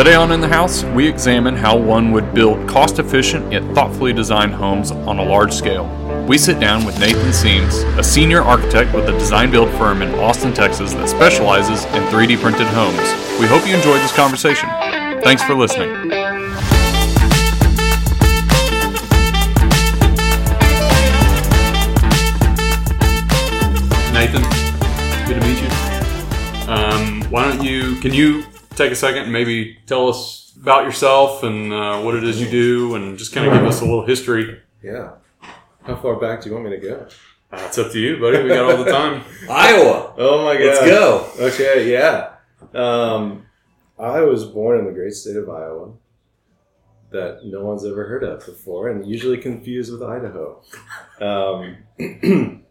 Today on In the House, we examine how one would build cost efficient yet thoughtfully designed homes on a large scale. We sit down with Nathan Siems, a senior architect with a design build firm in Austin, Texas that specializes in 3D printed homes. We hope you enjoyed this conversation. Thanks for listening. Nathan, good to meet you. Um, why don't you, can you take a second and maybe tell us about yourself and uh, what it is you do and just kind of give us a little history? Yeah. How far back do you want me to go? Uh, it's up to you, buddy. We got all the time. Iowa. Oh my god. Let's go. Okay, yeah. Um, I was born in the great state of Iowa that no one's ever heard of before and usually confused with Idaho. Um,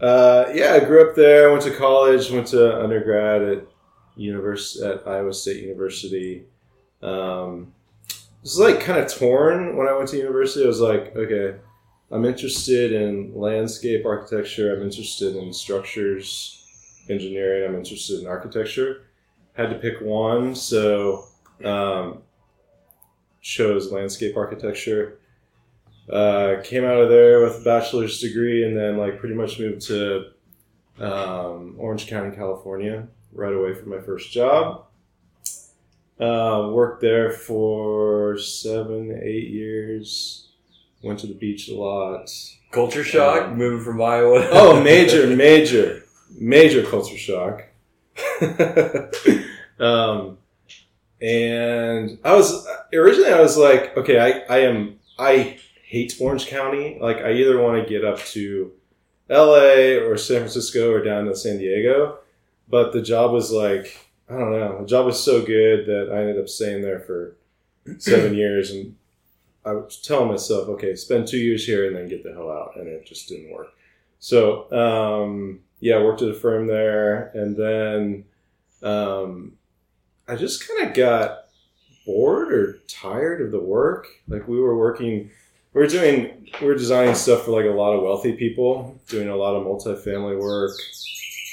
uh, yeah, I grew up there, went to college, went to undergrad at univers- at Iowa State University. Um, it was like kind of torn when I went to university. I was like, okay, I'm interested in landscape architecture. I'm interested in structures engineering. I'm interested in architecture. Had to pick one, so um, chose landscape architecture. Uh, came out of there with a bachelor's degree, and then like pretty much moved to um, Orange County, California, right away from my first job. Uh, worked there for seven, eight years. Went to the beach a lot. Culture shock, Um, moving from Iowa. Oh, major, major, major culture shock. um, and I was originally I was like, okay, I, I am I hate Orange County. Like I either want to get up to L.A. or San Francisco or down to San Diego, but the job was like I don't know. The job was so good that I ended up staying there for seven years, and I was telling myself, okay, spend two years here and then get the hell out, and it just didn't work. So um, yeah, I worked at a firm there, and then um, I just kind of got bored or tired of the work. Like we were working, we were doing, we were designing stuff for like a lot of wealthy people, doing a lot of multifamily work,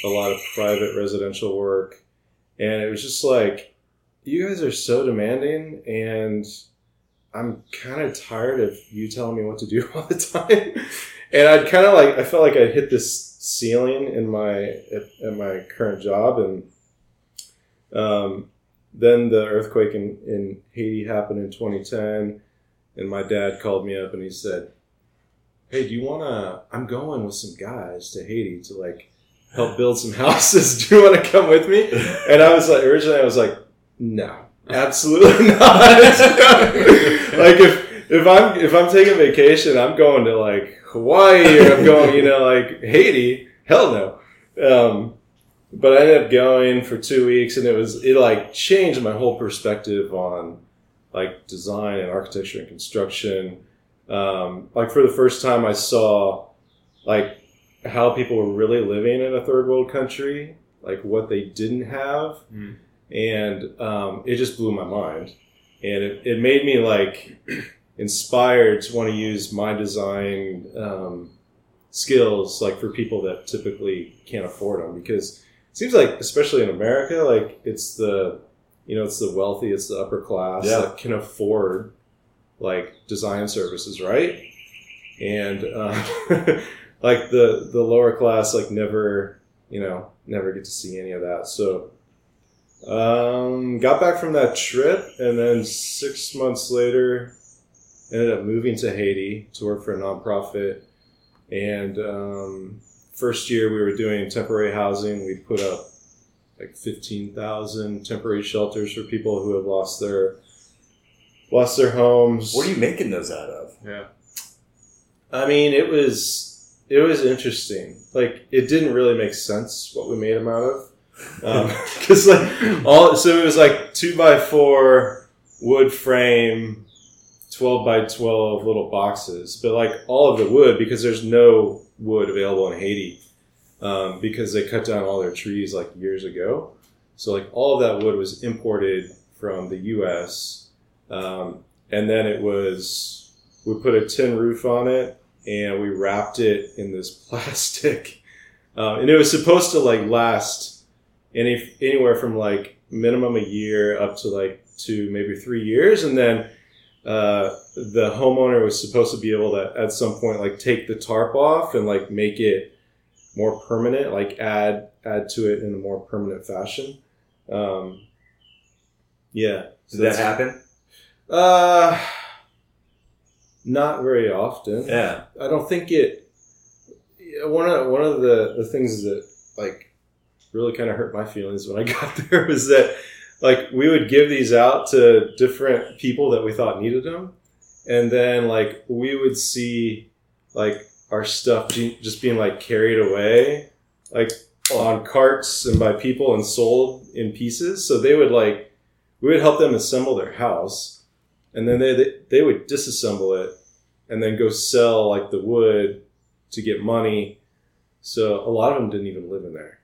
a lot of private residential work, and it was just like, you guys are so demanding, and I'm kind of tired of you telling me what to do all the time. and I'd kind of like, I felt like I hit this ceiling in my at, at my current job, and um, then the earthquake in, in Haiti happened in 2010, and my dad called me up and he said, "Hey, do you want to? I'm going with some guys to Haiti to like help build some houses. Do you want to come with me?" And I was like, originally, I was like, "No, absolutely not." like if if I'm if I'm taking vacation, I'm going to like Hawaii or I'm going, you know, like Haiti. Hell no. Um, but I ended up going for two weeks, and it was it like changed my whole perspective on like design and architecture and construction. Um, like for the first time, I saw like how people were really living in a third world country, like what they didn't have, Mm. and um, it just blew my mind. And it, it made me like inspired to want to use my design um, skills like for people that typically can't afford them because it seems like especially in America like it's the you know it's the wealthy it's the upper class Yeah. that can afford like design services right and uh, like the the lower class like never you know never get to see any of that so um, got back from that trip and then six months later ended up moving to Haiti to work for a nonprofit. And um, first year we were doing temporary housing. We put up like fifteen thousand temporary shelters for people who have lost their lost their homes. What are you making those out of? Yeah. I mean, it was it was interesting. Like it didn't really make sense what we made them out of. Because like all, so it was like two by four wood frame, twelve by twelve little boxes. But like all of the wood, because there's no wood available in Haiti, um, because they cut down all their trees like years ago. So like all of that wood was imported from the U.S. Um, and then it was we put a tin roof on it and we wrapped it in this plastic, um, and it was supposed to like last any anywhere from like minimum a year up to like two, maybe three years, and then uh, the homeowner was supposed to be able to at some point like take the tarp off and like make it more permanent, like add add to it in a more permanent fashion. Um, yeah, Did that happen? Uh, not very often. Yeah. I don't think it. One of one of the, the things that like really kind of hurt my feelings when I got there was that like we would give these out to different people that we thought needed them, and then like we would see like our stuff just being like carried away like on carts and by people and sold in pieces. So they would like we would help them assemble their house, and then they they, they would disassemble it and then go sell like the wood to get money. So a lot of them didn't even live in there,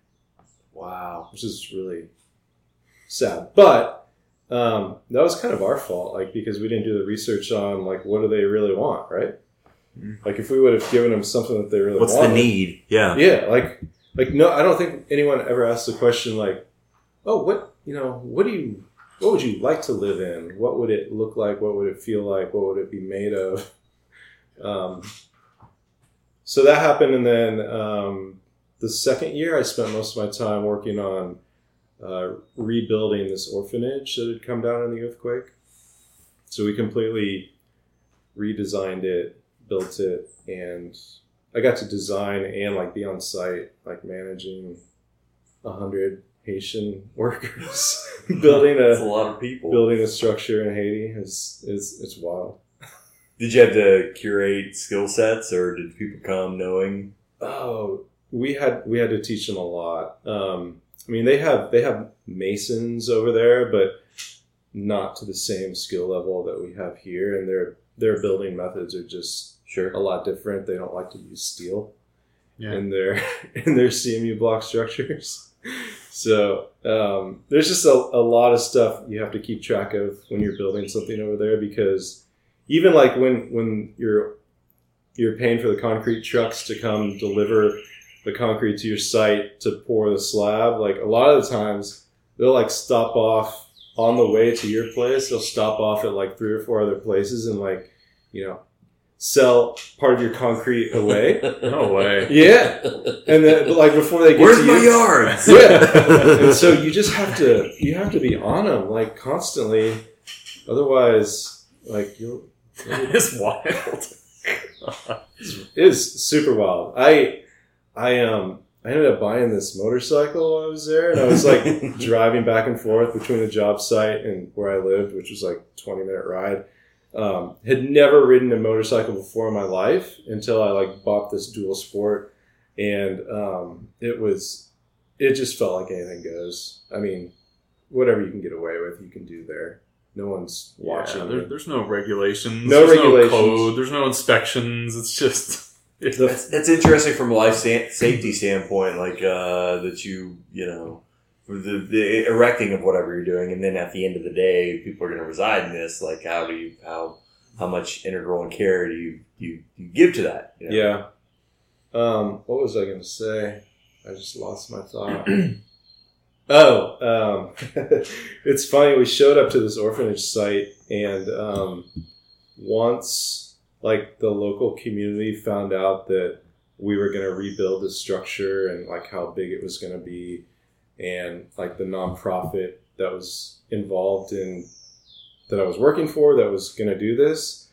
Wow. which is really sad. But um, that was kind of our fault, like because we didn't do the research on like what do they really want, right? Mm. Like if we would have given them something that they really What's the need? Yeah. yeah, like like no, I don't think anyone ever asked the question like, oh, what you know, what do you, what would you like to live in? What would it look like? What would it feel like? What would it be made of? Um, so that happened, and then um, the second year, I spent most of my time working on uh, rebuilding this orphanage that had come down in the earthquake. So we completely redesigned it, built it, and I got to design and like be on site, like managing a hundred Haitian workers building a a lot of people. building a structure in Haiti. is is it's wild. Did you have to curate skill sets, or did people come knowing? Oh, we had we had to teach them a lot. Um, I mean, they have they have masons over there, but not to the same skill level that we have here, and their their building methods are just Sure. a lot different. They don't like to use steel. Yeah. in their in their CMU block structures. So um, there's just a, a lot of stuff you have to keep track of when you're building something over there because even like when when you're you're paying for the concrete trucks to come deliver the concrete to your site to pour the slab, like a lot of the times they'll like stop off on the way to your place. They'll stop off at like three or four other places and like you know sell part of your concrete away. No way. Yeah, and then like before they get Where's to my you, yards? yeah, and so you just have to you have to be on them like constantly, otherwise like you'll. Is wild. It is super wild. I I um I ended up buying this motorcycle while I was there, and I was like driving back and forth between the job site and where I lived, which was like twenty minute ride. Um, had never ridden a motorcycle before in my life until I like bought this dual sport, and um, it was it just felt like anything goes. I mean, whatever you can get away with, you can do there. No one's watching. Yeah, there, there's no regulations. No there's regulations. No code. There's no inspections. It's just. It's, That's, that's interesting from a life sta- safety standpoint, like uh, that you you know for the, the erecting of whatever you're doing, and then at the end of the day, people are going to reside in this. Like, how do you how how much integral and care do you you, you give to that? you know? Yeah. Um, what was I going to say? I just lost my thought. oh, um, it's funny. We showed up to this orphanage site, and um, once like the local community found out that we were going to rebuild the structure and like how big it was going to be, and like the nonprofit that was involved in that I was working for that was going to do this,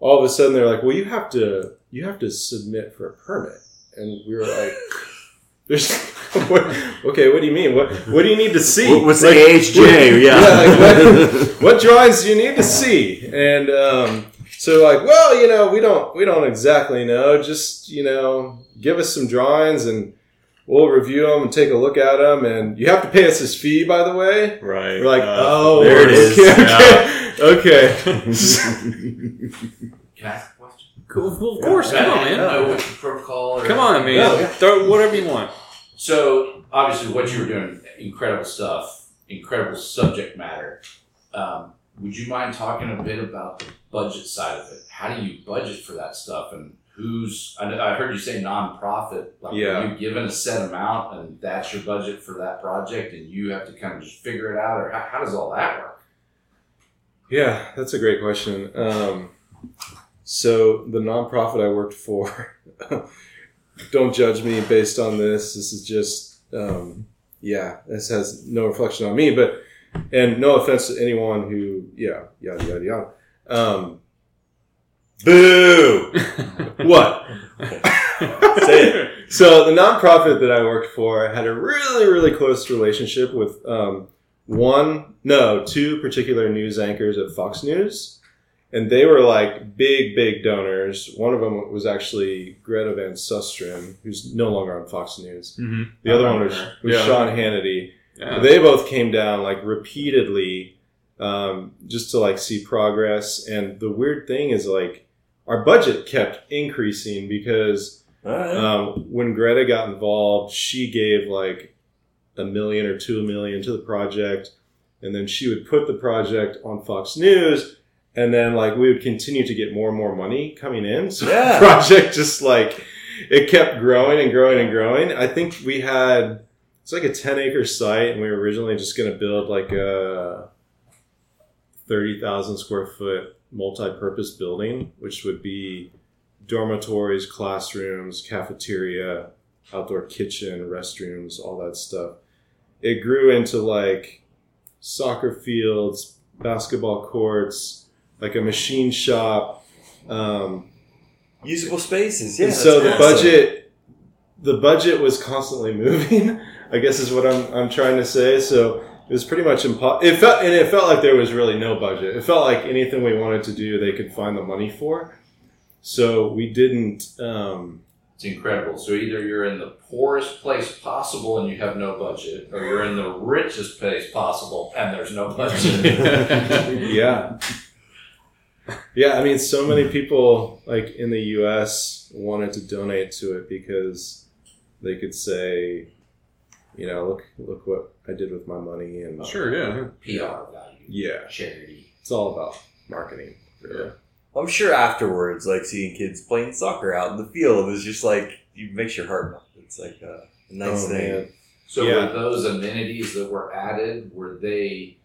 all of a sudden they're like, "Well, you have to you have to submit for a permit," and we were like, "There's what, okay, what do you mean? What what do you need to see? What, what's Like, the AHJ? Yeah. like, what, what drawings do you need to see?" And um, so like, well, you know, we don't we don't exactly know. Just you know, give us some drawings and. We'll review them and take a look at them, and you have to pay us this fee, by the way. right. We're like, uh, oh, there it is. Okay, Yeah. okay, okay. Can I ask a question? Cool. Well, of course. Come on, man. know what's the protocol. Or Come on, man. Yeah. Throw whatever you want. So obviously, what you were doing, incredible stuff, incredible subject matter. Um, would you mind talking a bit about the budget side of it? How do you budget for that stuff, and who's? I, heard you say nonprofit. Like, Yeah. You given a set amount, and that's your budget for that project, and you have to kind of just figure it out, or how, how does all that work? Yeah, that's a great question. Um, so the nonprofit I worked for, don't judge me based on this. This is just, um, yeah, this has no reflection on me. But and no offense to anyone who, yeah, yada yada yada. Um, Boo! what? Say it. So the nonprofit that I worked for had a really, really close relationship with um, one, no, two particular news anchors at Fox News, and they were like big, big donors. One of them was actually Greta Van Susteren, who's no longer on Fox News. Mm-hmm. The other one was, was Yeah. Sean Hannity. Yeah. They both came down like repeatedly um, just to like see progress. And the weird thing is like our budget kept increasing because right. um, when Greta got involved, she gave like a million or two million to the project, and then she would put the project on Fox News, and then like we would continue to get more and more money coming in. So Yeah. the project just like it kept growing and growing and growing. I think we had it's like a ten acre site, and we were originally just going to build like a thirty thousand square foot multi-purpose building, which would be dormitories, classrooms, cafeteria, outdoor kitchen, restrooms, all that stuff. It grew into like soccer fields, basketball courts, like a machine shop. Um, Usable spaces. Yeah. so the awesome. budget, the budget was constantly moving. I guess is what I'm I'm trying to say. So it was pretty much impossible. It felt and it felt like there was really no budget. It felt like anything we wanted to do, they could find the money for. So we didn't. Um, It's incredible. So either you're in the poorest place possible and you have no budget, or you're in the richest place possible and there's no budget. yeah. Yeah, I mean, so many people like in the U.S. wanted to donate to it because they could say, you know, look, look what I did with my money, and Sure, yeah. PR value, yeah, charity. it's all about marketing. Really. I'm sure afterwards, like seeing kids playing soccer out in the field is just like it makes your heart melt. It's like a, a nice Oh, thing. man. So Yeah. were those amenities that were added, were they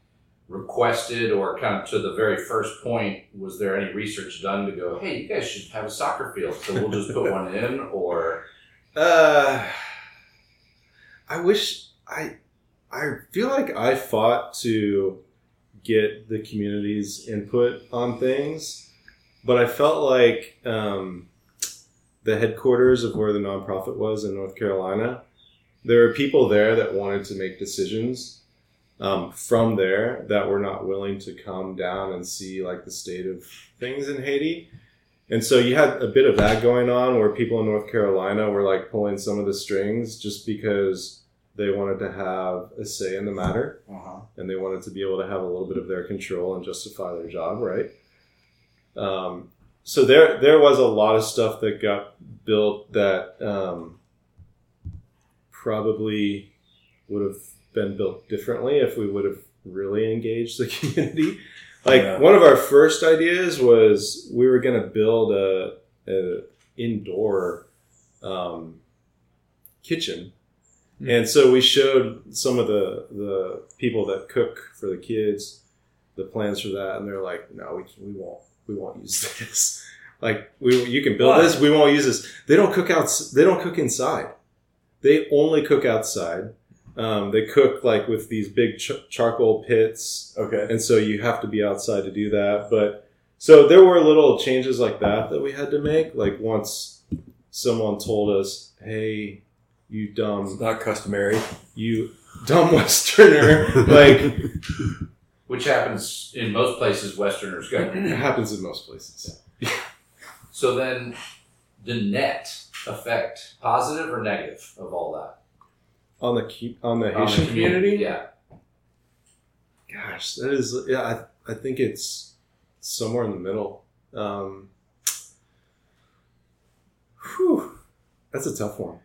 requested or kind of to the very first point, was there any research done to go, hey, you guys should have a soccer field, so we'll just put one in, or Uh, I wish I. I feel like I fought to get the community's input on things, but I felt like um, the headquarters of where the nonprofit was in North Carolina, there were people there that wanted to make decisions um, from there that were not willing to come down and see like the state of things in Haiti. And so you had a bit of that going on where people in North Carolina were like pulling some of the strings just because they wanted to have a say in the matter and they wanted to be able to have a little bit of their control and justify their job, right? Um, so there, there was a lot of stuff that got built that um, probably would have been built differently if we would have really engaged the community. Like Yeah. one of our first ideas was we were going to build a, a indoor um, kitchen, Hmm. and so we showed some of the the people that cook for the kids the plans for that, and they're like, "No, we we won't we won't use this. Like we you can build Why? this, we won't use this. They don't cook out. They don't cook inside. They only cook outside. Um, they cook like with these big ch- charcoal pits Okay. and so you have to be outside to do that but so there were little changes like that that we had to make like once someone told us hey you It's dumb not customary. you dumb westerner like which happens in most places Westerners go. it happens in most places So then, the net effect, positive or negative of all that? On the ke- on the On the haitian community Yeah. gosh that is yeah i, I think it's somewhere in the middle um whew, that's a tough one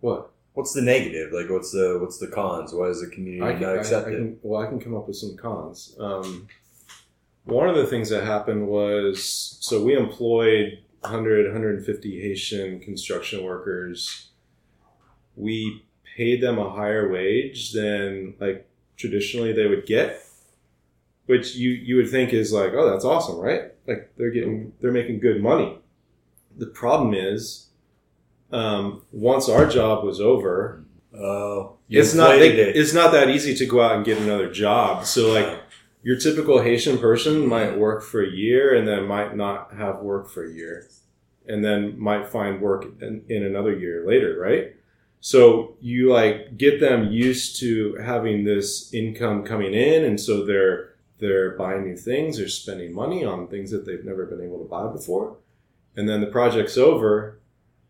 what What's the negative? Like, what's the what's the cons? Why is the community I can, not I, I accept it? well, I can come up with some cons. Um, one of the things that happened was so we employed 100 150 haitian construction workers we paid them a higher wage than like traditionally they would get which you you would think is like oh that's awesome right? Like they're getting they're making good money. The problem is um, once our job was over Oh, it's not they, it's not that easy to go out and get another job. So like your typical Haitian person might work for a year and then might not have work for a year and then might find work in, in another year later, right? So you like get them used to having this income coming in and so they're they're buying new things, they're spending money on things that they've never been able to buy before. And then the project's over,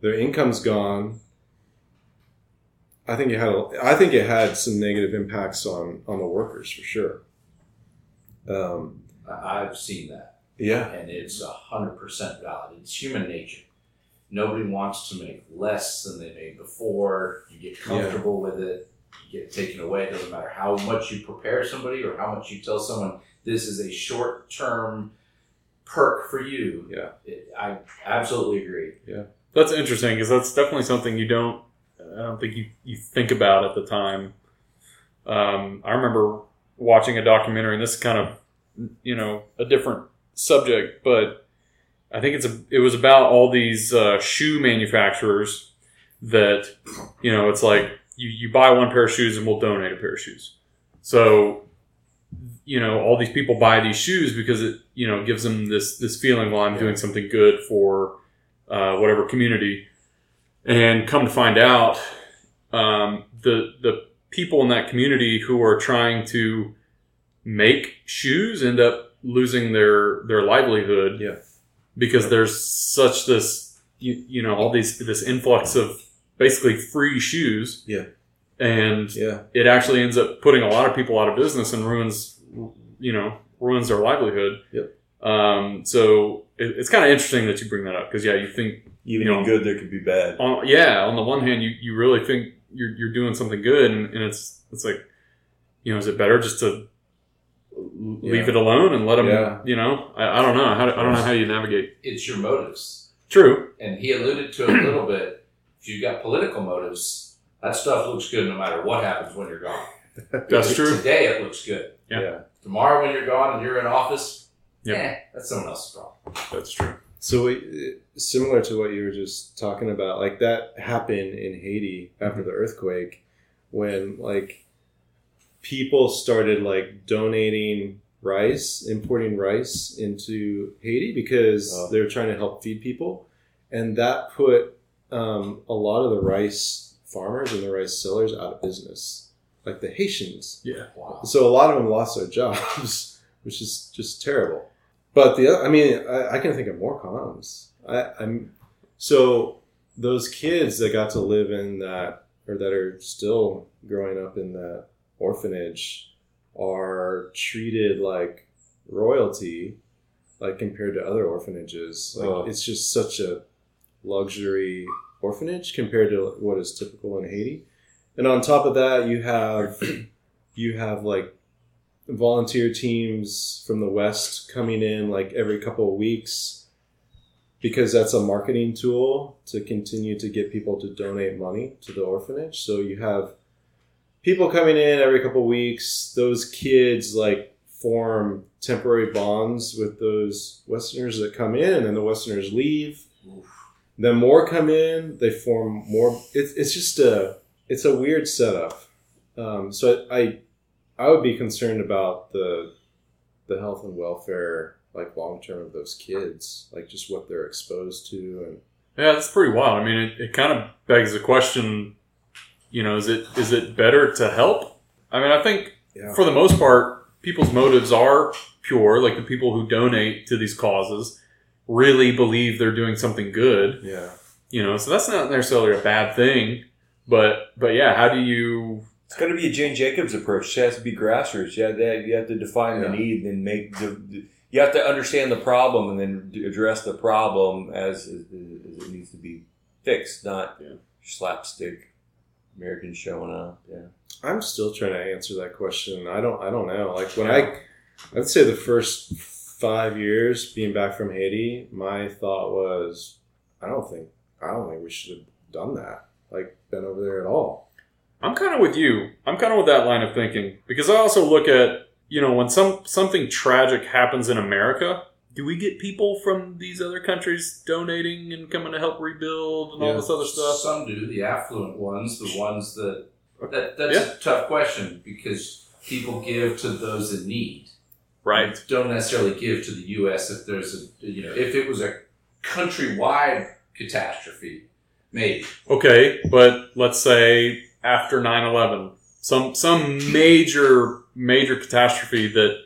their income's gone. I think it had a, I think it had some negative impacts on on the workers for sure. Um, I've seen that, yeah, and it's a hundred percent valid. It's human nature. Nobody wants to make less than they made before. You get comfortable with it. You get taken away. It doesn't matter how much you prepare somebody or how much you tell someone this is a short term perk for you. Yeah. It, I absolutely agree. Yeah. That's interesting because that's definitely something you don't. I don't think you, you think about at the time. Um, I remember watching a documentary, and this is kind of you know a different subject, but I think it's a it was about all these uh, shoe manufacturers that you know it's like you, you buy one pair of shoes and we'll donate a pair of shoes. So you know all these people buy these shoes because it you know gives them this this feeling well I'm doing something good for uh, whatever community, and come to find out, um, the the people in that community who are trying to make shoes end up losing their their livelihood. Yeah. Because there's such this you, you know all these this influx of basically free shoes. Yeah. and yeah, it actually ends up putting a lot of people out of business and ruins you know ruins their livelihood. Yep. Um, so it, it's kind of interesting that you bring that up because yeah, you think even you know, good, there could be bad. on yeah on the one hand you, you really think you're, you're doing something good and, and it's it's like you know is it better just to leave Yeah. it alone and let them Yeah. you know I, I don't know how I don't know how you navigate It's your motives. true And he alluded to it a little bit. If you've got political motives, that stuff looks good no matter what happens when you're gone. that's true Today it looks good. Yeah. yeah. Tomorrow when you're gone and you're in office, yeah, eh, that's someone else's problem. that's true So it, similar to what you were just talking about, like that happened in Haiti after the earthquake, when like people started like donating rice, importing rice into Haiti because Oh. they were trying to help feed people, and that put um, a lot of the rice farmers and the rice sellers out of business, like the Haitians. yeah Wow. So a lot of them lost their jobs, which is just terrible. But the other, I mean, I, I can think of more cons. I, I'm so those kids that got to live in that, or that are still growing up in that orphanage, are treated like royalty, like compared to other orphanages. Like Oh. it's just such a luxury orphanage compared to what is typical in Haiti. And on top of that, you have you have like volunteer teams from the west coming in like every couple of weeks because that's a marketing tool to continue to get people to donate money to the orphanage so you have people coming in every couple of weeks those kids like form temporary bonds with those westerners that come in and then the westerners leave. Then more come in they form more it's, it's just a it's a weird setup. Um, so I I would be concerned about the the health and welfare, like long term of those kids, like just what they're exposed to, and yeah that's pretty wild. I mean it, it kind of begs the question you know is it is it better to help I mean I think yeah, for the most part, people's motives are pure. Like the people who donate to these causes really believe they're doing something good. yeah, You know, so that's not necessarily a bad thing. But but yeah, how do you? It's going to be a Jane Jacobs approach. It has to be grassroots. You have to, you have to define the need and make the, the- You have to understand the problem and then address the problem as, as, as it needs to be fixed, not Yeah. slapstick Americans showing up. Yeah. I'm still trying to answer that question. I don't I don't know. Like when I I'd say the first five years being back from Haiti, my thought was, I don't think I don't think we should have done that. Like been over there at all. I'm kind of with you. I'm kind of with that line of thinking because I also look at you know when some something tragic happens in America, do we get people from these other countries donating and coming to help rebuild and all this other stuff? Some do, the affluent ones, the ones that, that that's Yeah. a tough question because people give to those in need. Right. Don't necessarily give to the U.S. if there's a, you know, if it was a countrywide catastrophe, maybe. Okay, but let's say after 9/11, some some major major catastrophe that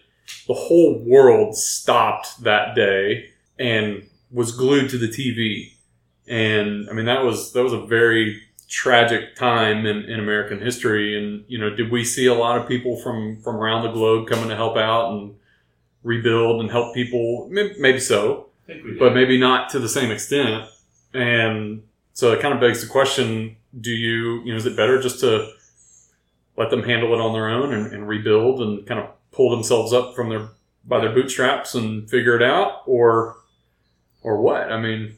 the whole world stopped that day and was glued to the TV. And I mean that was that was a very tragic time in, in American history and you know did we see a lot of people from from around the globe coming to help out and rebuild and help people maybe so I think we did. but maybe not to the same extent. And so it kind of begs the question: Do you, you know, is it better just to let them handle it on their own and, and rebuild and kind of pull themselves up from their by their bootstraps and figure it out, or or what? I mean,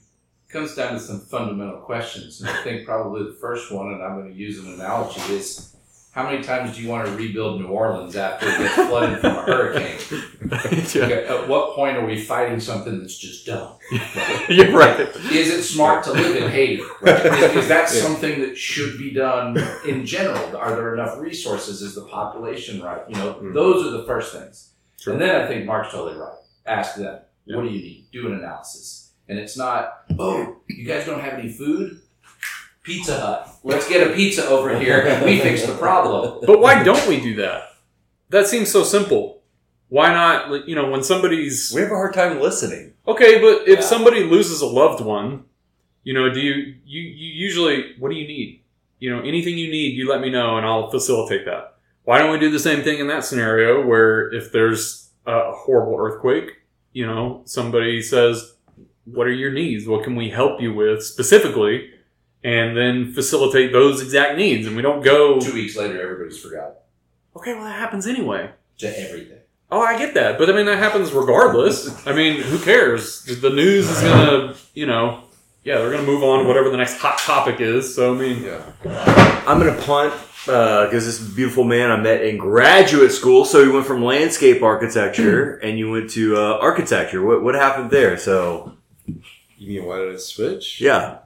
comes down to some fundamental questions. And I think probably the first one, and I'm going to use an analogy, is how many times do you want to rebuild New Orleans after it gets flooded from a hurricane? Okay, At what point are we fighting something that's just dumb? you're right. Is it smart to live in Haiti? Is, is that Yeah. something that should be done in general? Are there enough resources? Is the population right? You know, Mhm. those are the first things. Sure. And then I think Mark's totally right. Ask them, Yeah. what do you need? Do an analysis. And it's not, oh, you guys don't have any food? Pizza Hut. Let's get a pizza over here. We fix the problem. But why don't we do that? That seems so simple. Why not? You know, when somebody's We have a hard time listening. Okay, but if Yeah. somebody loses a loved one, you know, do you, you you usually what do you need? You know, anything you need, you let me know and I'll facilitate that. Why don't we do the same thing in that scenario where if there's a horrible earthquake, you know, somebody says, "What are your needs? What can we help you with specifically?" And then facilitate those exact needs and we don't go, Two weeks later, everybody's forgotten "Okay, well that happens anyway." to everything. Oh, I get that, but I mean that happens regardless. I mean, who cares? The news is gonna, you know, yeah, they're gonna move on to whatever the next hot topic is. So I mean, Yeah. I'm gonna punt because this beautiful man I met in graduate school. So you went from landscape architecture and you went to uh, architecture. What what happened there? So You mean why did I switch? yeah,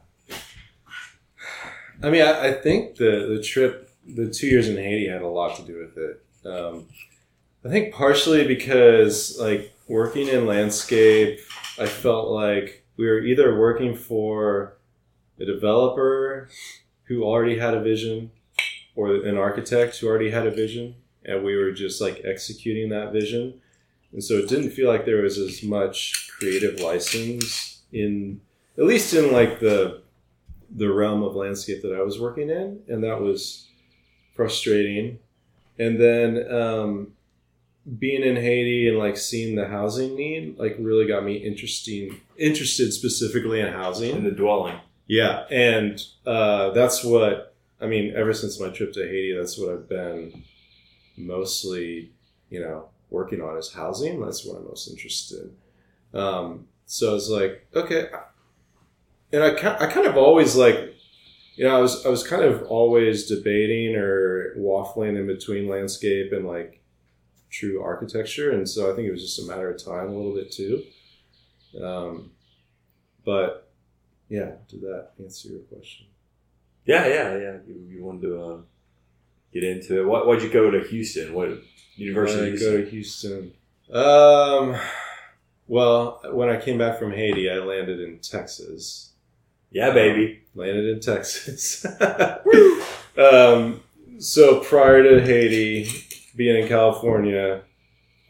I mean, I, I think the the trip, the two years in Haiti, had a lot to do with it. Um, I think partially because like working in landscape, I felt like we were either working for a developer who already had a vision, or an architect who already had a vision, and we were just like executing that vision. And so it didn't feel like there was as much creative license in, at least in like the the realm of landscape that I was working in, and that was frustrating. And then um, being in Haiti and like seeing the housing need, like really got me interesting, interested specifically in housing. and the dwelling. Yeah, and uh, that's what I mean. Ever since my trip to Haiti, that's what I've been mostly, you know, working on is housing. That's what I'm most interested. in. Um, so it's like okay, and I I kind of always like, you know, I was I was kind of always debating or waffling in between landscape and like true architecture, and so I think it was just a matter of time a little bit too. Um, but yeah, did that answer your question? Yeah, yeah, yeah. You, you wanted to uh, get into it. Why, why'd you go to Houston? What University? Of I go to Houston. Um, well, when I came back from Haiti, I landed in Texas. Yeah, baby. Landed in Texas. um, so prior to Haiti, being in California,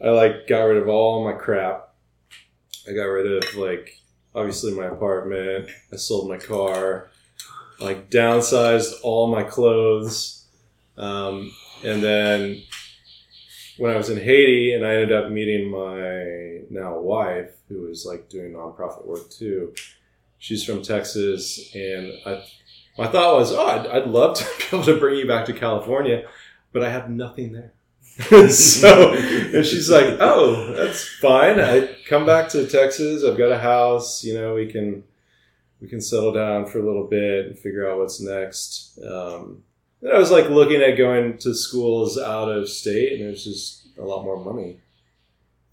I like got rid of all my crap. I got rid of like obviously my apartment. I sold my car. Like downsized all my clothes. Um, and then when I was in Haiti and I ended up meeting my now wife, who is like doing nonprofit work too. She's from Texas, and I, my thought was, oh, I'd, I'd love to be able to bring you back to California, but I have nothing there. so, and she's like, "Oh, that's fine. I come back to Texas. I've got a house. You know, we can we can settle down for a little bit and figure out what's next." Um, and I was like looking at going to schools out of state, and it was just a lot more money.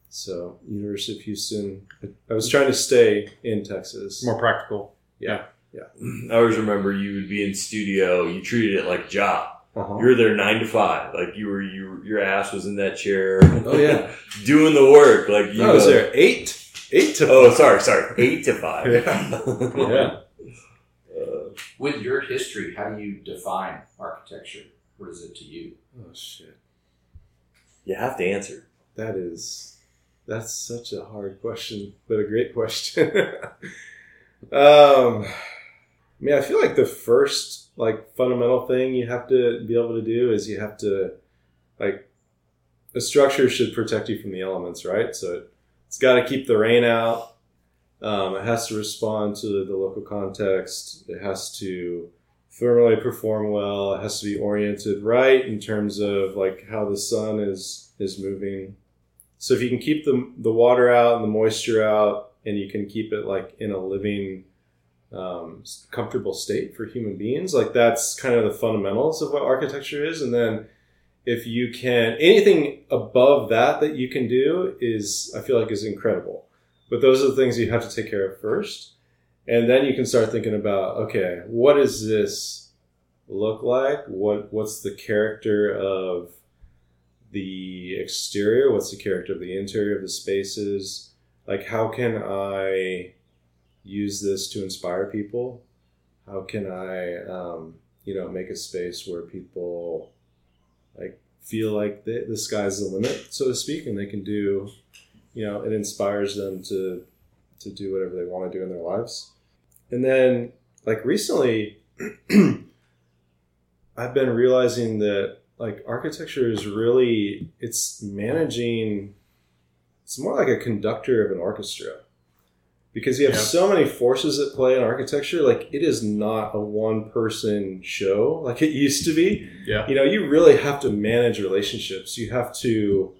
So, University of Houston. I was trying to stay in Texas. More practical. Yeah. Yeah. I always remember you would be in studio. You treated it like a job. Uh-huh. You were there nine to five. Like you were, you your ass was in that chair. Oh, yeah. doing the work. Like you I was there eight, eight to. Oh, sorry, sorry, eight to five. Yeah. yeah. Uh, With your history, how do you define architecture? What is it to you? Oh shit. you have to answer. That is, that's such a hard question, but a great question. um, I mean, I feel like the first like fundamental thing you have to be able to do is you have to like a structure should protect you from the elements, right? So it, it's got to keep the rain out. Um, it has to respond to the local context. It has to thermally perform well. It has to be oriented right in terms of like how the sun is is moving. So if you can keep the the water out and the moisture out, and you can keep it like in a living, um, comfortable state for human beings, like that's kind of the fundamentals of what architecture is. And then if you can anything above that that you can do is I feel like is incredible. But those are the things you have to take care of first. And then you can start thinking about, okay, what does this look like? What what's the character of the exterior? What's the character of the interior of the spaces? Like how can I use this to inspire people? How can I um, you know make a space where people like feel like the, the sky's the limit, so to speak, and they can do you know it inspires them to to do whatever they want to do in their lives and then like recently i've been realizing that like architecture is really it's managing it's more like a conductor of an orchestra. Because you have Yeah. so many forces at play in architecture like it is not a one person show like it used to be. Yeah. you know you really have to manage relationships. You have to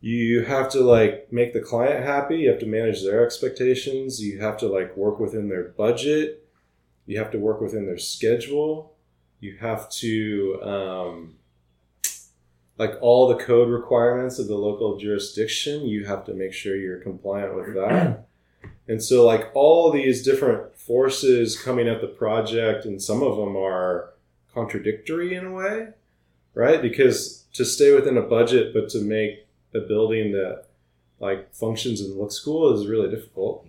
you have to like make the client happy. You have to manage their expectations. You have to like work within their budget. You have to work within their schedule you have to um, like all the code requirements of the local jurisdiction you have to make sure you're compliant with that. And so like all these different forces coming at the project and some of them are contradictory in a way right? Because to stay within a budget but to make a building that like functions and looks cool is really difficult.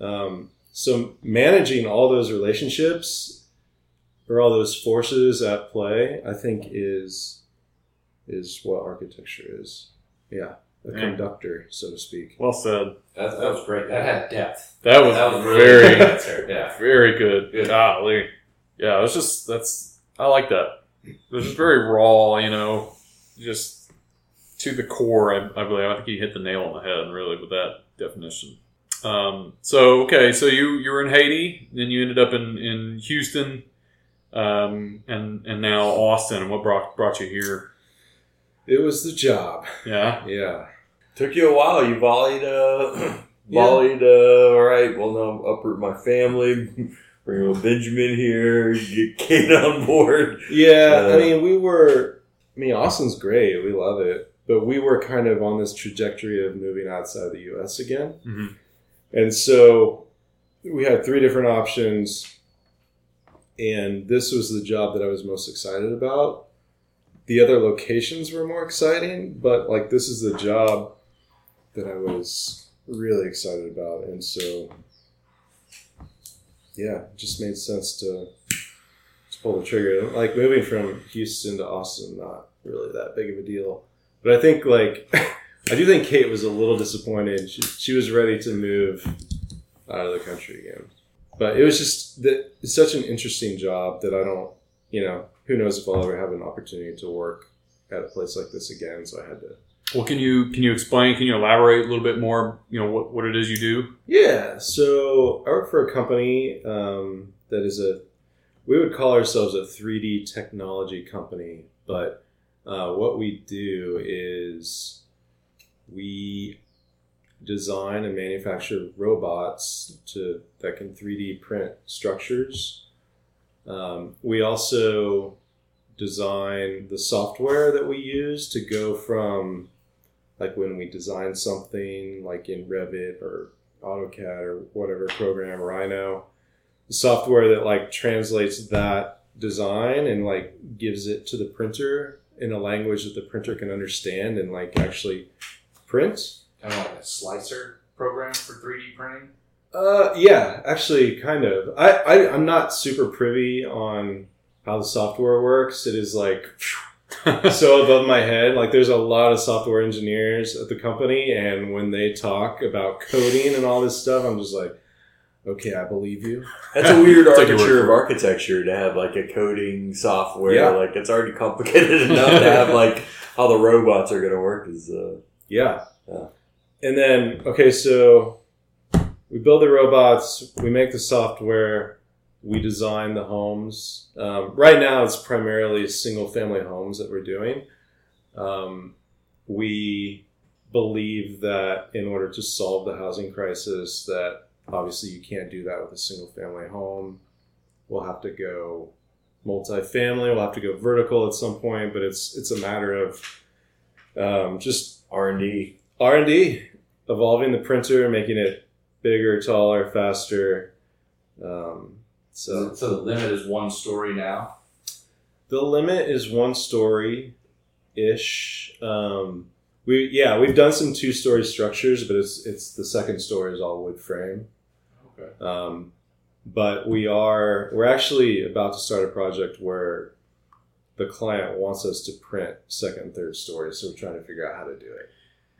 Um, so managing all those relationships or all those forces at play, I think is is what architecture is. Yeah, a Yeah. conductor, so to speak. Well said. That, that was great. That had depth. That was, That was very, good answer. Yeah. very good. Good. Golly. Yeah, it was just that's I like that. It was just very raw, you know, just to the core. I, I believe I think you hit the nail on the head, really, with that definition. Um, so okay, so you you were in Haiti, then you ended up in in Houston, um, and and now Austin. And what brought brought you here? It was the job. Yeah, Yeah. Took you a while. You volleyed, uh, volleyed. Uh, all right. Well, now I'm uproot my family. Bring little Benjamin here. Get Kate on board. Yeah, Uh, I mean, we were. I mean, Austin's great. We love it, but we were kind of on this trajectory of moving outside the U.S. again, Mhm. and so we had three different options, and this was the job that I was most excited about. The other locations were more exciting, but like this is the job that I was really excited about, and so yeah, it just made sense to to pull the trigger. Like moving from Houston to Austin, not really that big of a deal. But I think like I do think Kate was a little disappointed. She, she was ready to move out of the country again. But it was just that it's such an interesting job that I don't, you know, who knows if I'll ever have an opportunity to work at a place like this again. So I had to. Well, can you can you explain? Can you elaborate a little bit more? You know what what it is you do? Yeah, so I work for a company um, that is a, we would call ourselves a 3D technology company, but Uh, what we do is we design and manufacture robots to that can 3D print structures. Um, we also design the software that we use to go from like when we design something like in Revit or AutoCAD or whatever program Rhino, the software that like translates that design and like gives it to the printer in a language that the printer can understand and like actually print. Kind of like a slicer program for 3D printing. Uh, yeah, actually, kind of. I, I I'm not super privy on how the software works. It is like so above my head. Like, there's a lot of software engineers at the company, and when they talk about coding and all this stuff, I'm just like, okay, I believe you. That's a weird It's like architecture of architecture to have like a coding software. Yeah. Like it's already complicated enough to have like how the robots are going to work. Is uh, Yeah. Yeah. And then, okay, so we build the robots, we make the software, we design the homes. Um, right now, it's primarily single family homes that we're doing. Um, we believe that in order to solve the housing crisis, that obviously you can't do that with a single family home. We'll have to go multifamily. We'll have to go vertical at some point, but it's it's a matter of um, just R and D. R and D, evolving the printer, making it bigger, taller, faster. Um, so So the limit is one story now. the limit is one story ish. Um, we yeah we've done some two story structures, but it's it's the second story is all wood frame. Okay. Um, but we are we're actually about to start a project where the client wants us to print second and third stories, so we're trying to figure out how to do it.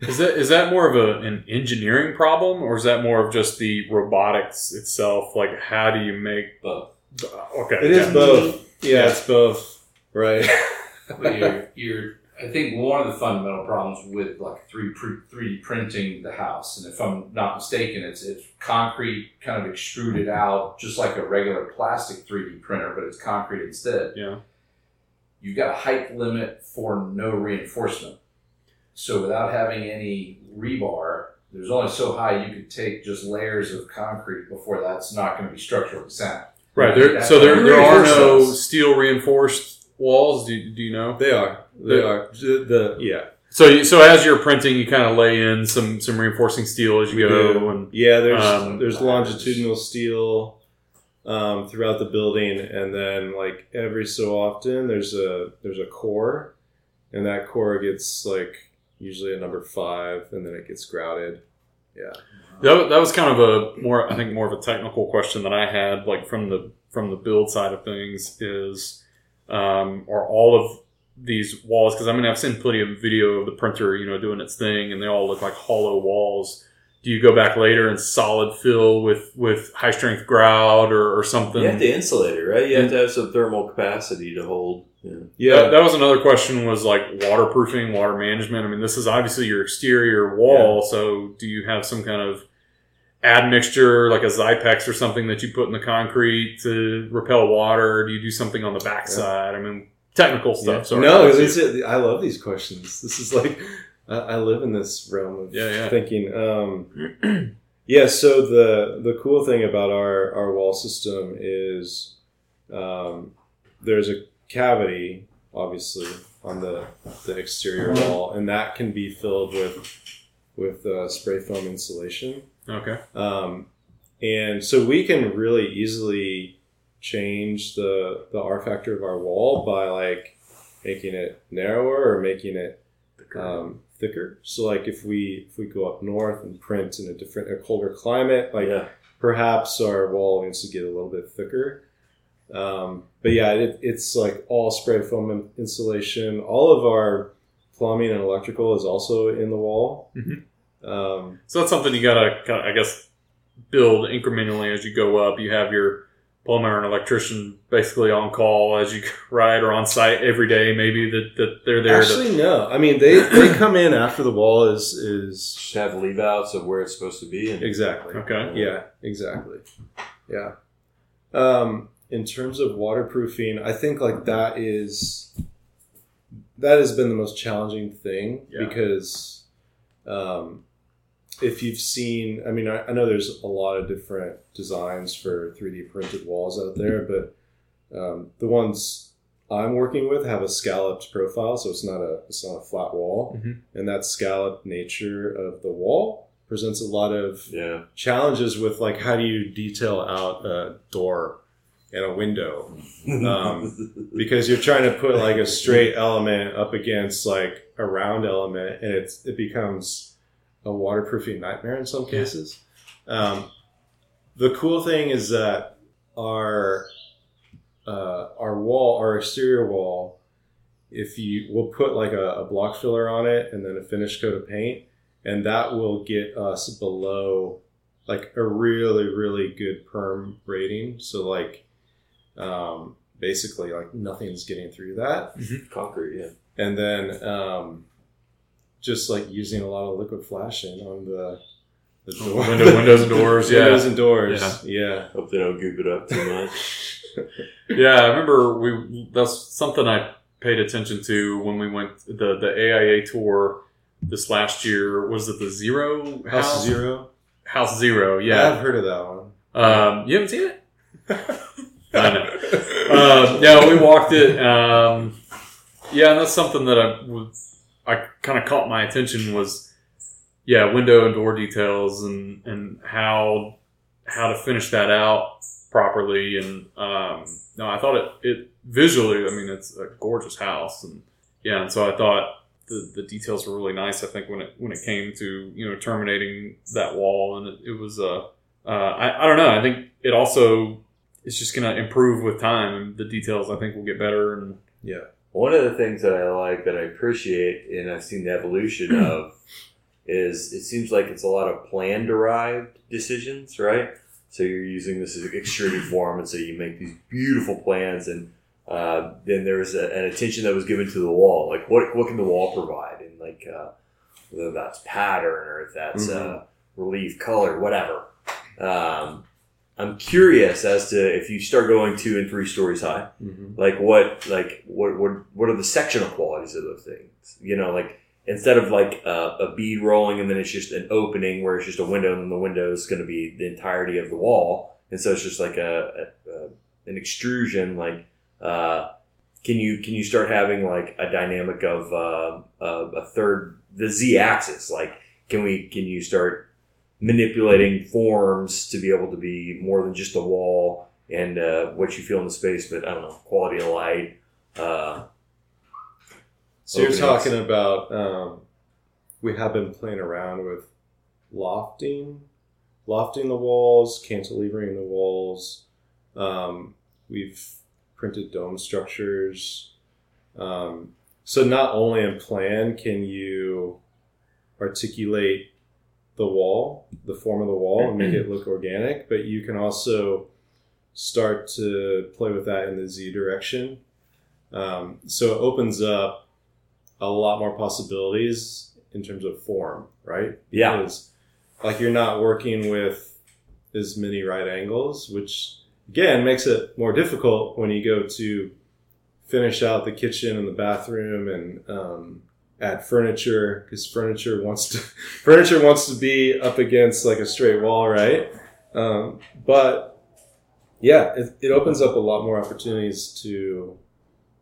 Is that is that more of a, an engineering problem, or is that more of just the robotics itself? Like, how do you make? Both. Okay, It is yeah. both. Yeah, it's both. Right. But you're, you're, I think one of the fundamental problems with like three three D printing the house, and if I'm not mistaken, it's it's concrete kind of extruded out, just like a regular plastic three D printer, but it's concrete instead. Yeah. You've got a height limit for no reinforcement, so without having any rebar, there's only so high you could take just layers of concrete before that's not going to be structurally sound. Right. There, so there, there are no steel reinforced walls. Do, do you know? They are. They The- are. The, the yeah. So you- so as you're printing, you kind of lay in some some reinforcing steel as you go, do. and Yeah, there's Um, there's longitudinal steel um, throughout the building, and then like every so often there's a there's a core, and that core gets like usually a number five, and then it gets grouted. Yeah. that, that was kind of a more I think more of a technical question that I had, like from the from the build side of things, is um, are all of these walls? Because I mean I've seen plenty of video of the printer, you know, doing its thing, and they all look like hollow walls. Do you go back later and solid fill with with high strength grout or, or something? You have to insulate it, right? You have to have some thermal capacity to hold. Yeah. Yeah. That, that was another question was like waterproofing, water management. I mean, this is obviously your exterior wall. So do you have some kind of admixture like a Xypex or something that you put in the concrete to repel water? Do you do something on the backside? I mean, technical Yeah. stuff. Sorry. no, I love these questions. This is like I, I live in this realm of Yeah, yeah. thinking. Um, yeah. So the the cool thing about our our wall system is um, there's a cavity, obviously, on the the exterior wall, and that can be filled with with uh, spray foam insulation. okay. Um, and so we can really easily change the the R factor of our wall by like making it narrower or making it um, thicker. So like if we if we go up north and print in a different a colder climate, like yeah. perhaps our wall needs to get a little bit thicker. Um, but yeah, it, it's like all spray foam insulation. All of our plumbing and electrical is also in the wall. Mhm. Um, So that's something you gotta, kind of, I guess, build incrementally as you go up. You have your plumber and electrician basically on call as you ride or on site every day. Maybe that, that they're there. to, Actually, no. I mean, they they come in after the wall is is Just have leave outs of where it's supposed to be. And, exactly. okay. Yeah, exactly. Yeah. Um, in terms of waterproofing, I think like that is that has been the most challenging thing Yeah. because um, if you've seen, I mean, I, I know there's a lot of different designs for 3D printed walls out there, but um, the ones I'm working with have a scalloped profile, so it's not a it's not a flat wall, Mhm. and that scalloped nature of the wall presents a lot of Yeah. challenges with like how do you detail out a door and a window Um, because you're trying to put like a straight element up against like a round element and it's it becomes a waterproofing nightmare in some cases. Um, the cool thing is that our uh, our wall our exterior wall if you we'll put like a, a block filler on it and then a finish coat of paint and that will get us below like a really really good perm rating. So like um, basically like nothing's getting through that. Concrete, yeah. and then um, just like using a lot of liquid flashing on the the Oh, door. window- windows and doors, yeah. windows and doors yeah, yeah. Hope they don't goop it up too much. Yeah, I remember we. That's something I paid attention to when we went the the AIA tour this last year. Was it the Zero house House zero House Zero? yeah Yeah. i've heard of that one Um, you haven't seen it? I know. Um, yeah, we walked it. Um, yeah, and that's something that I was. I kind of caught my attention was, yeah, window and door details and and how how to finish that out properly. And um, no, I thought it it visually. I mean, it's a gorgeous house, and yeah, and so I thought. The, the details were really nice. I think when it when it came to you know terminating that wall, and it, it was uh, uh, I, I don't know. I think it also is just to improve with time, and the details I think will get better. And yeah One of the things that I like that I appreciate, and I've seen the evolution of, is it seems like it's a lot of plan derived decisions, right? So you're using this as extruded form, and so you make these beautiful plans, and uh, then there's a, an attention that was given to the wall. Like, what what can the wall provide, and like uh, whether that's pattern or if that's uh, relief, color, whatever. Um, I'm curious as to if you start going two and three stories high Mhm. like what like what what what are the sectional qualities of those things you know like instead of like a, a bead rolling and then it's just an opening where it's just a window and the window is going to be the entirety of the wall and so it's just like a, a, a an extrusion like uh can you can you start having like a dynamic of uh, uh, a third the z axis like can we can you start manipulating forms to be able to be more than just a wall and uh, what you feel in the space, but I don't know, quality of light. Uh, So you're talking about um, we have been playing around with lofting, lofting the walls, cantilevering the walls. Um, we've printed dome structures. Um, so not only in plan can you articulate the wall, the form of the wall, and make it look organic, but you can also start to play with that in the z direction. Um, so it opens up a lot more possibilities in terms of form, right? Yeah. Because like you're not working with as many right angles, which again makes it more difficult when you go to finish out the kitchen and the bathroom and um, add furniture because furniture wants to furniture wants to be up against like a straight wall, right? Um, but yeah, it, it opens up a lot more opportunities to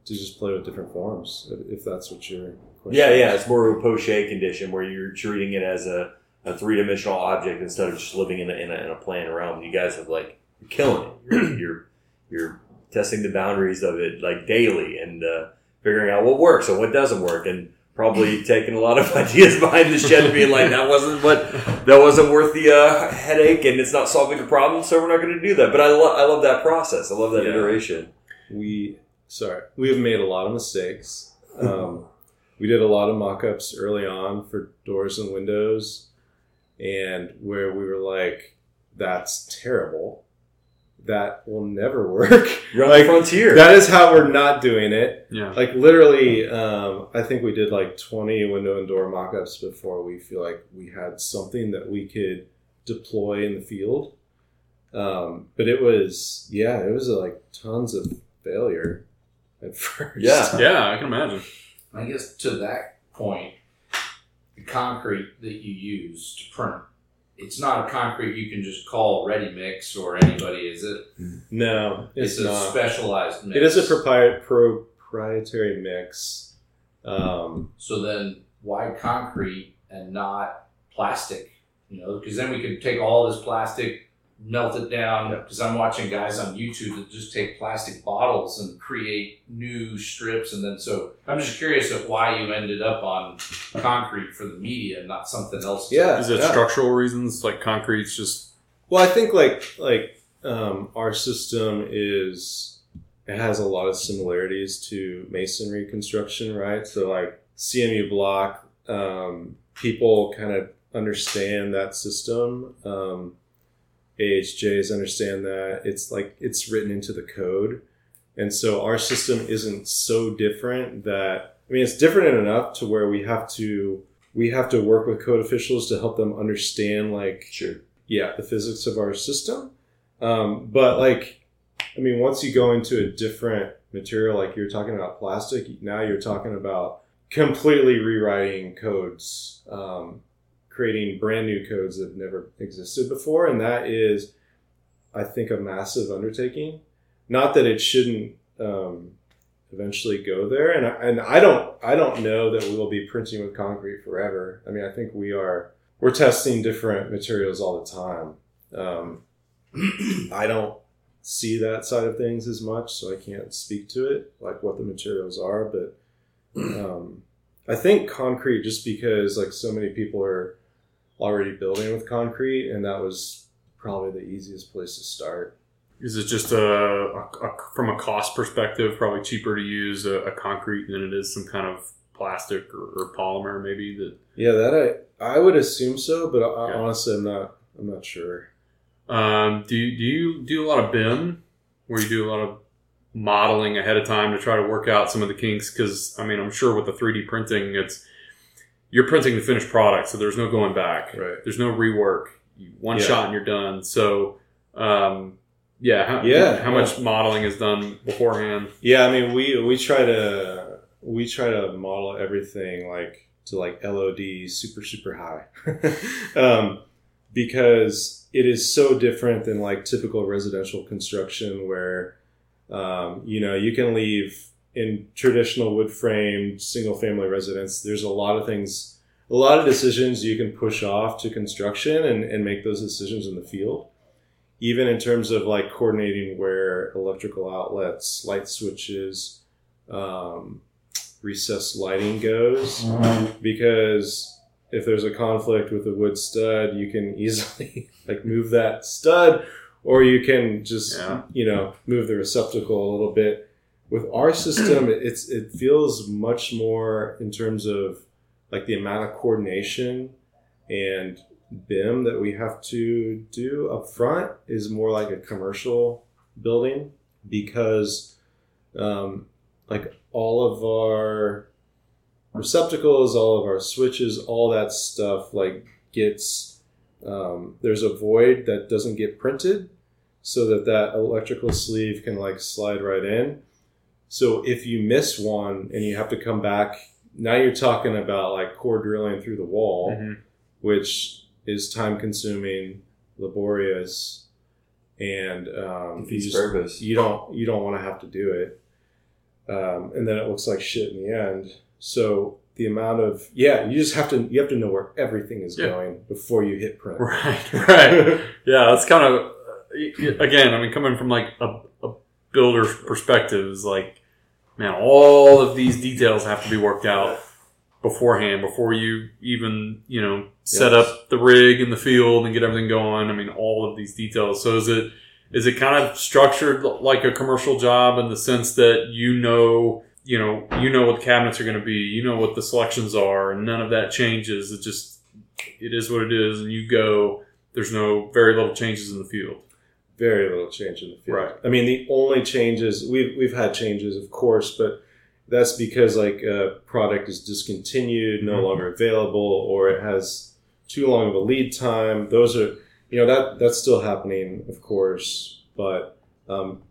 to just play with different forms if, if that's what you're. yeah, yeah, it's more of a poche condition where you're treating it as a, a three dimensional object instead of just living in a, in a, in a plane realm. You guys have like you're killing it. You're you're, you're testing the boundaries of it like daily and uh, figuring out what works and what doesn't work and probably taking a lot of ideas behind the shed and being like that wasn't what that wasn't worth the uh, headache and it's not solving a problem so we're not going to do that. But I, lo- I love that process. I love that Yeah. iteration. We sorry we have made a lot of mistakes. Um, we did a lot of mock-ups early on for doors and windows and where we were like that's terrible that will never work. You're on Like, the frontier. that is how we're not doing it. Yeah, like literally um, i think we did like 20 window and door mock-ups before we feel like we had something that we could deploy in the field. Um, but it was yeah it was like tons of failure at first. Yeah. yeah, I can imagine. I guess to that point, the concrete that you use to print, it's not a concrete you can just call ready mix or anybody, is it? No, it's, It's, a not. specialized mix. It is a propri- proprietary mix. Um, So then, why concrete and not plastic? You know, because then we could take all this plastic, melt it down. Because I'm watching guys on YouTube that just take plastic bottles and create new strips, and then so I'm just curious of why you ended up on concrete for the media, and not something else. Yeah. Is it structural reasons like concrete's just Well, I think like like um, our system is it has a lot of similarities to masonry construction, right? So like CMU block, um, people kind of understand that system. Um, AHJs understand that it's like it's written into the code, and so our system isn't so different that I mean it's different enough to where we have to we have to work with code officials to help them understand like Sure. yeah, the physics of our system. Um, but like, I mean, once you go into a different material, like you're talking about plastic, now you're talking about completely rewriting codes, um, creating brand new codes that have never existed before. And that is, I think, a massive undertaking. Not that it shouldn't um, eventually go there. And I, and I don't, I don't know that we will be printing with concrete forever. I mean, I think we are we're testing different materials all the time. Um, I don't see that side of things as much, so I can't speak to it, like what the materials are. But um, I think concrete, just because like so many people are already building with concrete, and that was probably the easiest place to start. is it just a, a, a from a cost perspective probably cheaper to use a, a concrete than it is some kind of plastic or, or polymer maybe that Yeah, that I I would assume so, but I, Yeah. honestly, I'm not I'm not sure. Um, do you, do you do a lot of BIM where you do a lot of modeling ahead of time to try to work out some of the kinks? Because I mean, I'm sure with the 3D printing, it's you're printing the finished product, so there's no going back. Right. There's no rework. You- One Yeah. shot and you're done. So, um, yeah, how, Yeah, how yeah. much modeling is done beforehand? Yeah, I mean, we we try to we try to model everything like to like LOD super super high, um, because it is so different than like typical residential construction where um, you know you can leave in traditional wood framed single family residence. There's a lot of things, a lot of decisions you can push off to construction and, and make those decisions in the field even in terms of like coordinating where electrical outlets, light switches, um, recessed lighting goes, because if there's a conflict with a wood stud, you can easily like move that stud, or you can just Yeah. you know move the receptacle a little bit. With our system, it- it's it feels much more in terms of like the amount of coordination and BIM that we have to do up front is more like a commercial building because um, like all of our receptacles, all of our switches, all that stuff like gets um, there's a void that doesn't get printed so that that electrical sleeve can like slide right in. So if you miss one and you have to come back, now you're talking about like core drilling through the wall Mhm. which is time consuming, laborious, and um, you, just- you don't you don't want to have to do it, um, and then it looks like shit in the end. So the amount of yeah, you just have to you have to know where everything is Yeah. going before you hit print. Right, right. Yeah, that's kind of uh, again. I mean, coming from like a, a builder's perspective, is like, man, all of these details have to be worked out beforehand before you even you know set Yes. up the rig in the field and get everything going. I mean, all of these details. So is it is it kind of structured like a commercial job in the sense that you know you know you know what the cabinets are going to be, you know what the selections are, and none of that changes. It just it is what it is, and you go. There's no very little changes in the field. Very little change in the field. Right. I mean, the only changes we've we've had changes, of course, but that's because like a product is discontinued, no Mhm. longer available, or it has too long of a lead time. Those are you know that that's still happening, of course, but um,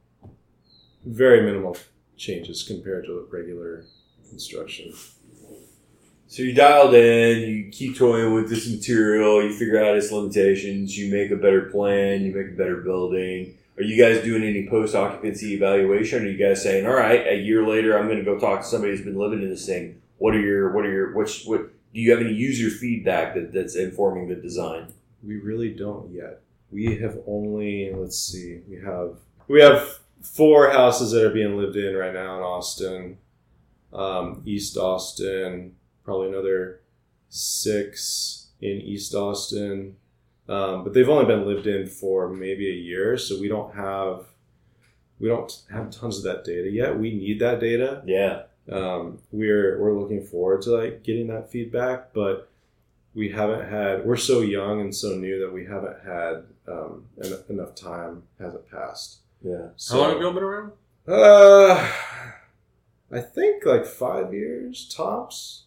very minimal changes compared to regular construction. So you dialed in, you keep toying with this material, you figure out its limitations, you make a better plan, you make a better building. Are you guys doing any post occupancy evaluation? Are you guys saying, all right, a year later, I'm going to go talk to somebody who's been living in this thing? What are your, what are your, what's, what, do you have any user feedback that, that's informing the design? We really don't yet. We have only let's see, we have we have four houses that are being lived in right now in Austin, um, East Austin, probably another six in East Austin, um, but they've only been lived in for maybe a year, so we don't have we don't have tons of that data yet. We need that data. Yeah. Um, we're we're looking forward to like getting that feedback, but we haven't had. We're so young and so new that we haven't had um, en- enough time hasn't passed. Yeah. So, How long have y'all been around? Uh, I think like five years tops.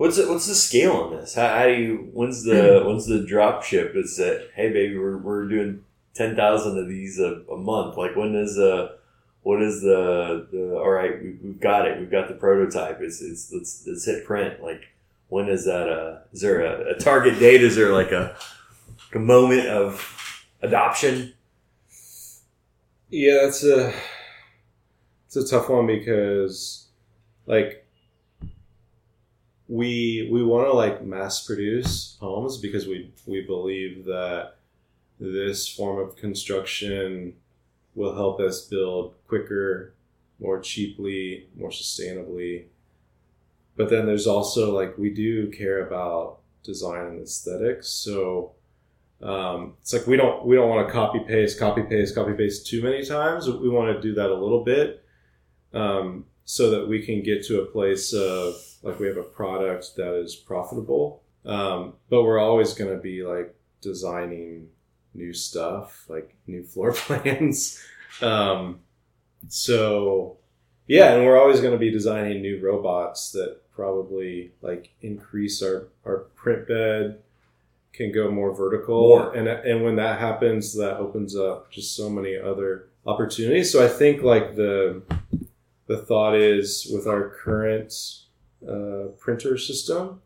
What's the, what's the scale on this? How, how do you? When's the when's the drop ship? It's that hey baby, we're, we're doing ten thousand of these a, a month. Like when is uh what is the the all right? We, we've got it. We've got the prototype. It's it's let's let's hit print. Like when is that? Uh, is there a, a target date? Is there like a a moment of adoption? Yeah, it's a it's a tough one because like we we want to like mass produce homes because we we believe that this form of construction will help us build quicker, more cheaply, more sustainably. But then there's also like we do care about design and aesthetics, so um, it's like we don't we don't want to copy paste, copy paste, copy paste too many times. We want to do that a little bit, um, so that we can get to a place of like we have a product that is profitable. Um, but we're always going to be like designing new stuff, like new floor plans. um, so yeah, and we're always going to be designing new robots that probably like increase our our print bed can go more vertical More. and and when that happens that opens up just so many other opportunities so i think like the the thought is with our current uh, printer system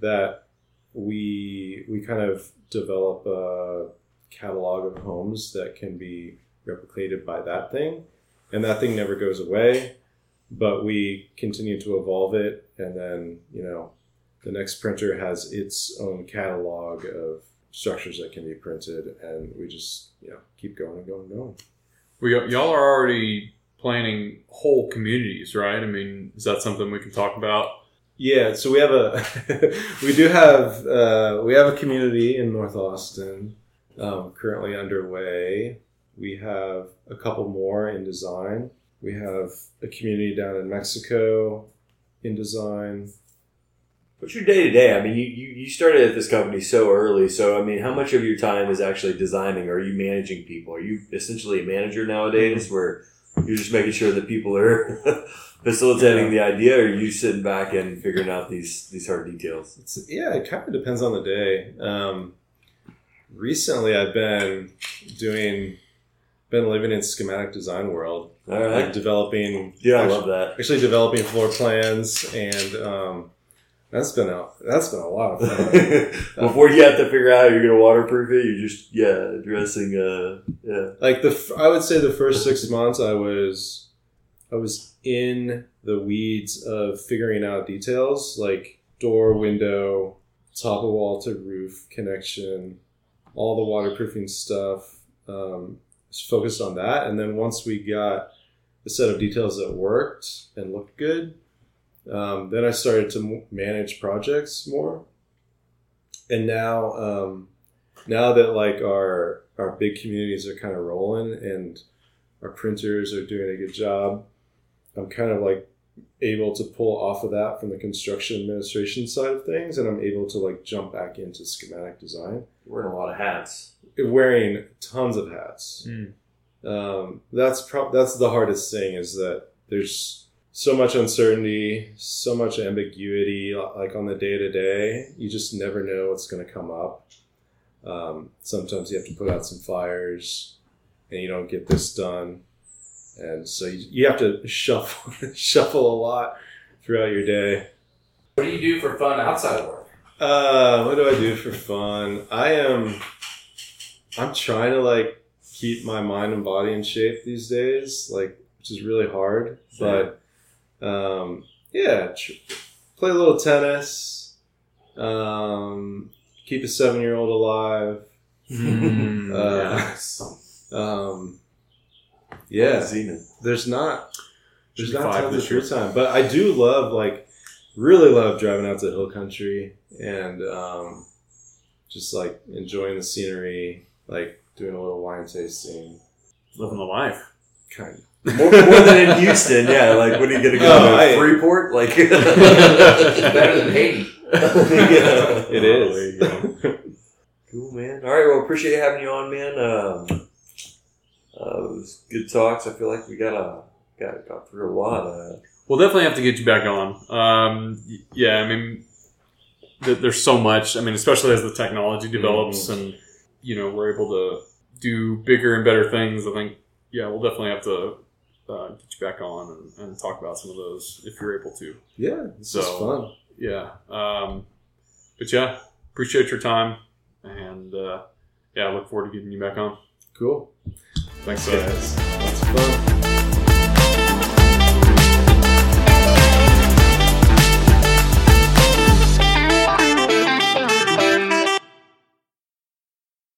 that we we kind of develop a catalog of homes that can be replicated by that thing. And that thing never goes away but we continue to evolve it. And then you know the next printer has its own catalog of structures that can be printed. And we just you know keep going and going and going. We y'all are already planning whole communities, right? I mean, is that something we can talk about? yeah so we have a we do have uh, we have a community in north austin um, currently underway we have a couple more in design we have a community down in mexico in design What's your day to day? I mean, you, you, you started at this company so early. So, I mean, how much of your time is actually designing? Or are you managing people? Are you essentially a manager nowadays where you're just making sure that people are facilitating the idea? Or are you sitting back and figuring out these, these hard details? It's, yeah, it kind of depends on the day. Um, recently, I've been doing, been living in schematic design world, like developing. Yeah, I love that. actually developing floor plans, and um, that's been a that's been a lot of fun. Before you have to figure out how you're going to waterproof it, you're just, yeah, addressing, uh, yeah. like the I would say the first six months, I was I was in the weeds of figuring out details like door, window, top of wall to roof connection, all the waterproofing stuff. Um, focused on that, and then once we got the set of details that worked and looked good, um, then I started to m- manage projects more. And now, um, now that like our our big communities are kind of rolling and our printers are doing a good job, I'm kind of like able to pull off of that from the construction administration side of things, and I'm able to like jump back into schematic design, You're wearing a lot of hats. wearing tons of hats. Mm. Um, that's pro- that's the hardest thing is that there's so much uncertainty, so much ambiguity, like on the day to day. You just never know what's going to come up. Um, sometimes you have to put out some fires, and you don't get this done. and so you, you have to shuffle shuffle a lot throughout your day. What do you do for fun outside of work? Uh, what do I do for fun? I am. I'm trying to like keep my mind and body in shape these days, like which is really hard. But um, yeah, tr- play a little tennis. Um, keep a seven year old alive. Mm, Uh, yeah. Um, yeah, Zenith. there's not there's not five tons of this free year. time, but I do love like really love driving out to hill country and um, just like enjoying the scenery, like doing a little wine tasting, Living the life. kind of. More, more than in Houston, yeah. Like, when are you going to go Oh, to I- Freeport? Like, Better than Haiti. Yeah. It Oh, is. there you go. Cool, man. All right, well, appreciate having you on, man. Um, uh, it was good talks. I feel like we got a got got through a lot. Uh, We'll definitely have to get you back on. Um, yeah, I mean, th- there's so much. I mean, especially as the technology develops and you know we're able to do bigger and better things. I think yeah, we'll definitely have to uh, get you back on and, and talk about some of those if you're able to. Yeah, this is So- fun. Yeah. Um, but yeah, appreciate your time and uh, yeah, I look forward to getting you back on. Cool. Thanks, guys. it's fun.